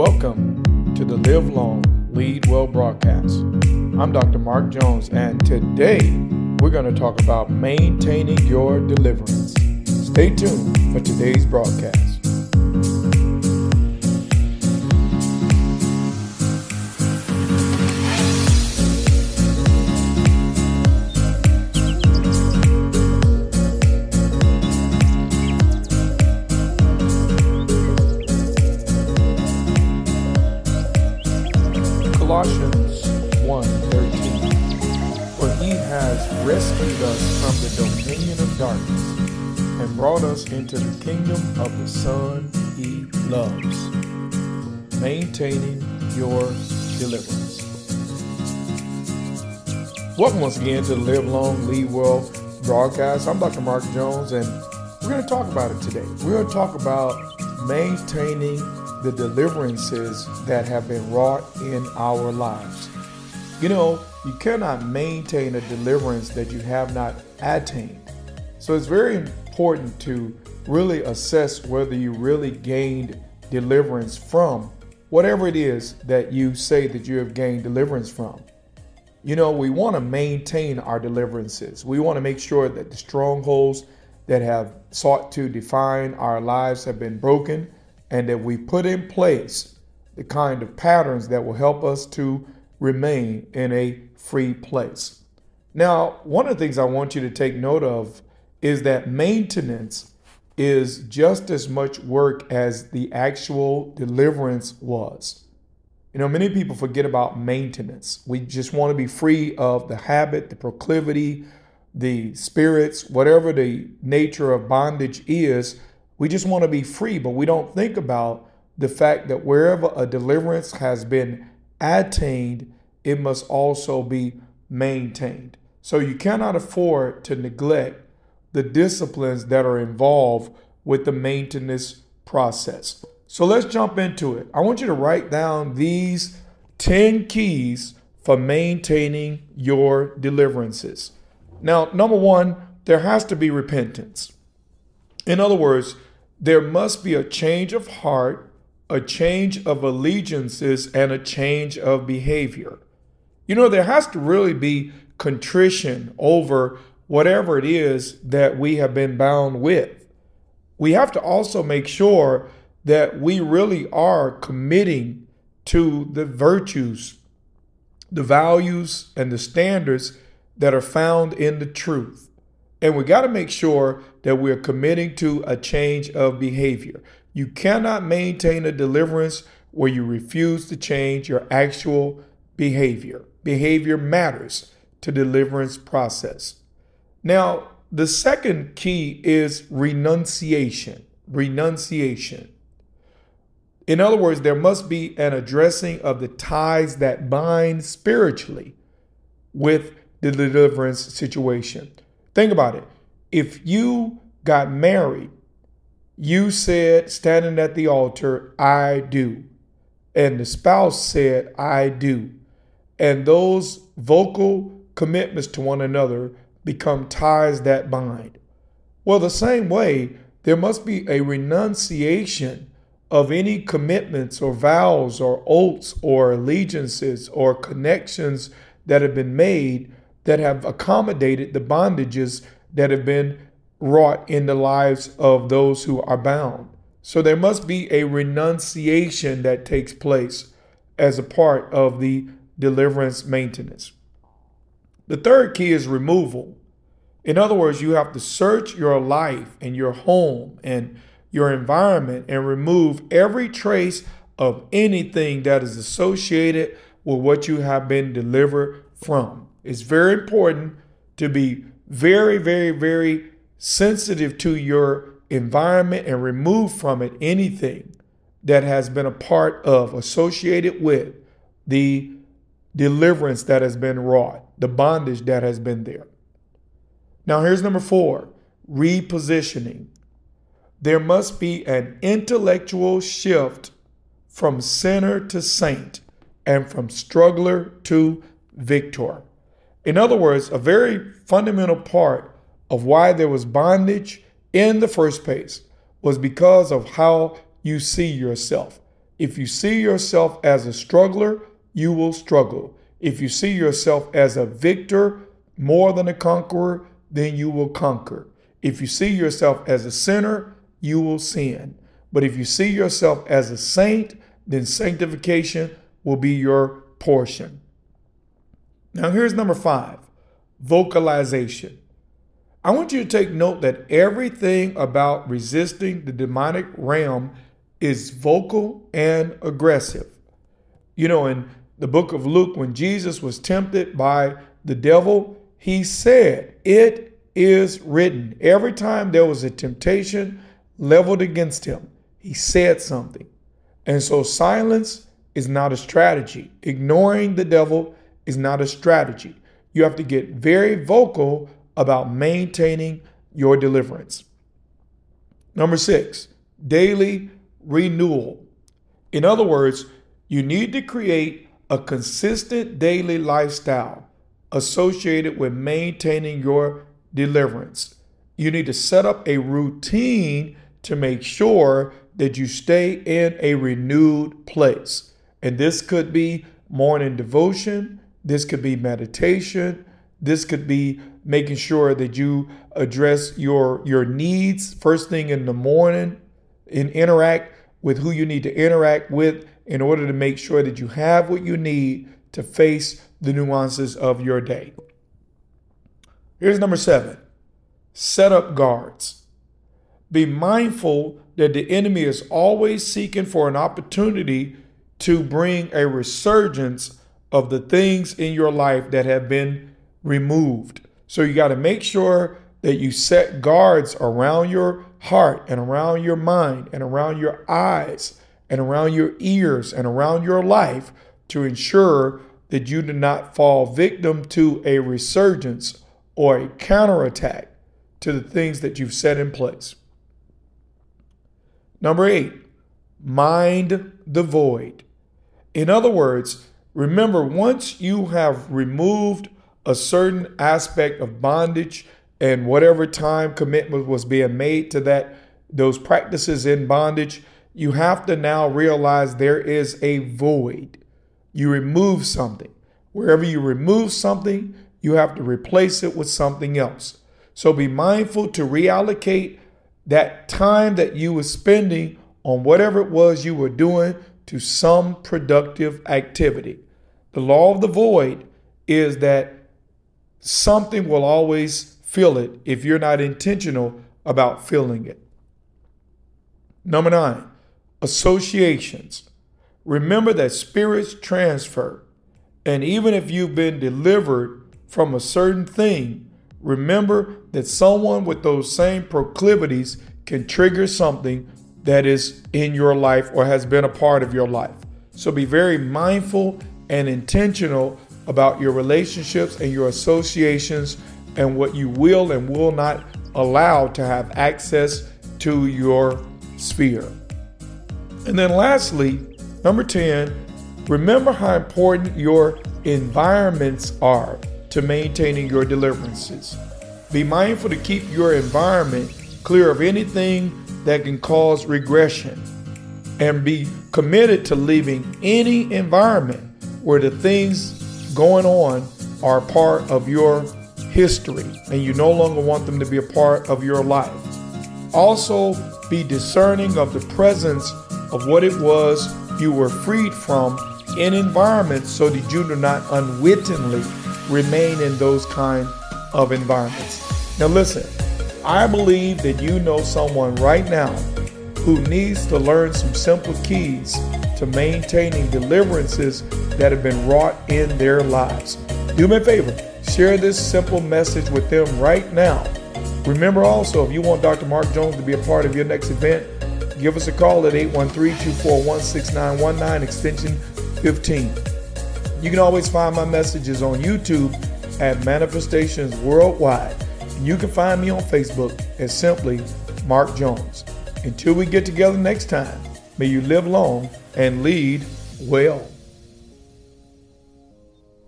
Welcome to the Live Long, Lead Well broadcast. I'm Dr. Mark Jones, and today we're going to talk about maintaining your deliverance. Stay tuned for today's broadcast. Has rescued us from the dominion of darkness and brought us into the kingdom of the Son he loves. Maintaining your deliverance. Welcome once again to the Live Long Lead Well broadcast. I'm Dr. Mark Jones, and we're going to talk about it today. We're going to talk about maintaining the deliverances that have been wrought in our lives. You know, you cannot maintain a deliverance that you have not attained. So it's very important to really assess whether you really gained deliverance from whatever it is that you say that you have gained deliverance from. You know, we want to maintain our deliverances. We want to make sure that the strongholds that have sought to define our lives have been broken and that we put in place the kind of patterns that will help us to remain in a free place. Now, one of the things I want you to take note of is that maintenance is just as much work as the actual deliverance was. You know, many people forget about maintenance. We just want to be free of the habit, the proclivity, the spirits, whatever the nature of bondage is we just want to be free, but we don't think about the fact that wherever a deliverance has been attained, it must also be maintained. So you cannot afford to neglect the disciplines that are involved with the maintenance process. So let's jump into it. I want you to write down these 10 keys for maintaining your deliverances. Now, number one, there has to be repentance. In other words, there must be a change of heart, a change of allegiances, and a change of behavior. You know, there has to really be contrition over whatever it is that we have been bound with. We have to also make sure that we really are committing to the virtues, the values, and the standards that are found in the truth. And we got to make sure that we're committing to a change of behavior. You cannot maintain a deliverance where you refuse to change your actual behavior. Behavior matters to deliverance process. Now, the second key is renunciation. Renunciation. In other words, there must be an addressing of the ties that bind spiritually with the deliverance situation. Think about it. If you got married, you said, standing at the altar, I do. And the spouse said, I do. And those vocal commitments to one another become ties that bind. Well, the same way, there must be a renunciation of any commitments or vows or oaths or allegiances or connections that have been made that have accommodated the bondages that have been wrought in the lives of those who are bound. So there must be a renunciation that takes place as a part of the deliverance maintenance. The third key is removal. In other words, you have to search your life and your home and your environment and remove every trace of anything that is associated with what you have been delivered from. It's very important to be very, very, very sensitive to your environment and remove from it anything that has been a part of, associated with the deliverance that has been wrought, the bondage that has been there. Now, here's number four repositioning. There must be an intellectual shift from sinner to saint and from struggler to victor. In other words, a very fundamental part of why there was bondage in the first place was because of how you see yourself. If you see yourself as a struggler, you will struggle. If you see yourself as a victor more than a conqueror, then you will conquer. If you see yourself as a sinner, you will sin. But if you see yourself as a saint, then sanctification will be your portion. Now, here's number five vocalization. I want you to take note that everything about resisting the demonic realm is vocal and aggressive. You know, in the book of Luke, when Jesus was tempted by the devil, he said, It is written. Every time there was a temptation leveled against him, he said something. And so silence is not a strategy. Ignoring the devil is not a strategy. You have to get very vocal about maintaining your deliverance. Number six, daily renewal. In other words, you need to create a consistent daily lifestyle associated with maintaining your deliverance. You need to set up a routine to make sure that you stay in a renewed place. And this could be morning devotion, this could be meditation, this could be making sure that you address your your needs first thing in the morning and interact with who you need to interact with in order to make sure that you have what you need to face the nuances of your day. Here's number seven set up guards. Be mindful that the enemy is always seeking for an opportunity to bring a resurgence of the things in your life that have been removed. So you got to make sure that you set guards around your heart and around your mind and around your eyes and around your ears and around your life to ensure that you do not fall victim to a resurgence or a counterattack to the things that you've set in place. Number eight, mind the void. In other words, remember once you have removed a certain aspect of bondage and whatever time commitment was being made to that those practices in bondage, you have to now realize there is a void. You remove something. Wherever you remove something, you have to replace it with something else. So be mindful to reallocate that time that you were spending on whatever it was you were doing to some productive activity. The law of the void is that something will always fill it if you're not intentional about filling it. Number nine, associations. Remember that spirits transfer. And even if you've been delivered from a certain thing, remember that someone with those same proclivities can trigger something that is in your life or has been a part of your life. So be very mindful and intentional about your relationships and your associations and what you will and will not allow to have access to your sphere. And then lastly, number 10, remember how important your environments are to maintaining your deliverances. Be mindful to keep your environment clear of anything that can cause regression and be committed to leaving any environment where the things going on are part of your history and you no longer want them to be a part of your life. Also, be discerning of the presence of what it was you were freed from in environments so that you do not unwittingly remain in those kind of environments. Now, listen, I believe that you know someone right now who needs to learn some simple keys to maintaining deliverances that have been wrought in their lives. Do me a favor, share this simple message with them right now. Remember also, if you want Dr. Mark Jones to be a part of your next event, give us a call at 813 241 6919, extension 15. You can always find my messages on YouTube at Manifestations Worldwide. And you can find me on Facebook as simply Mark Jones. Until we get together next time, may you live long and lead well.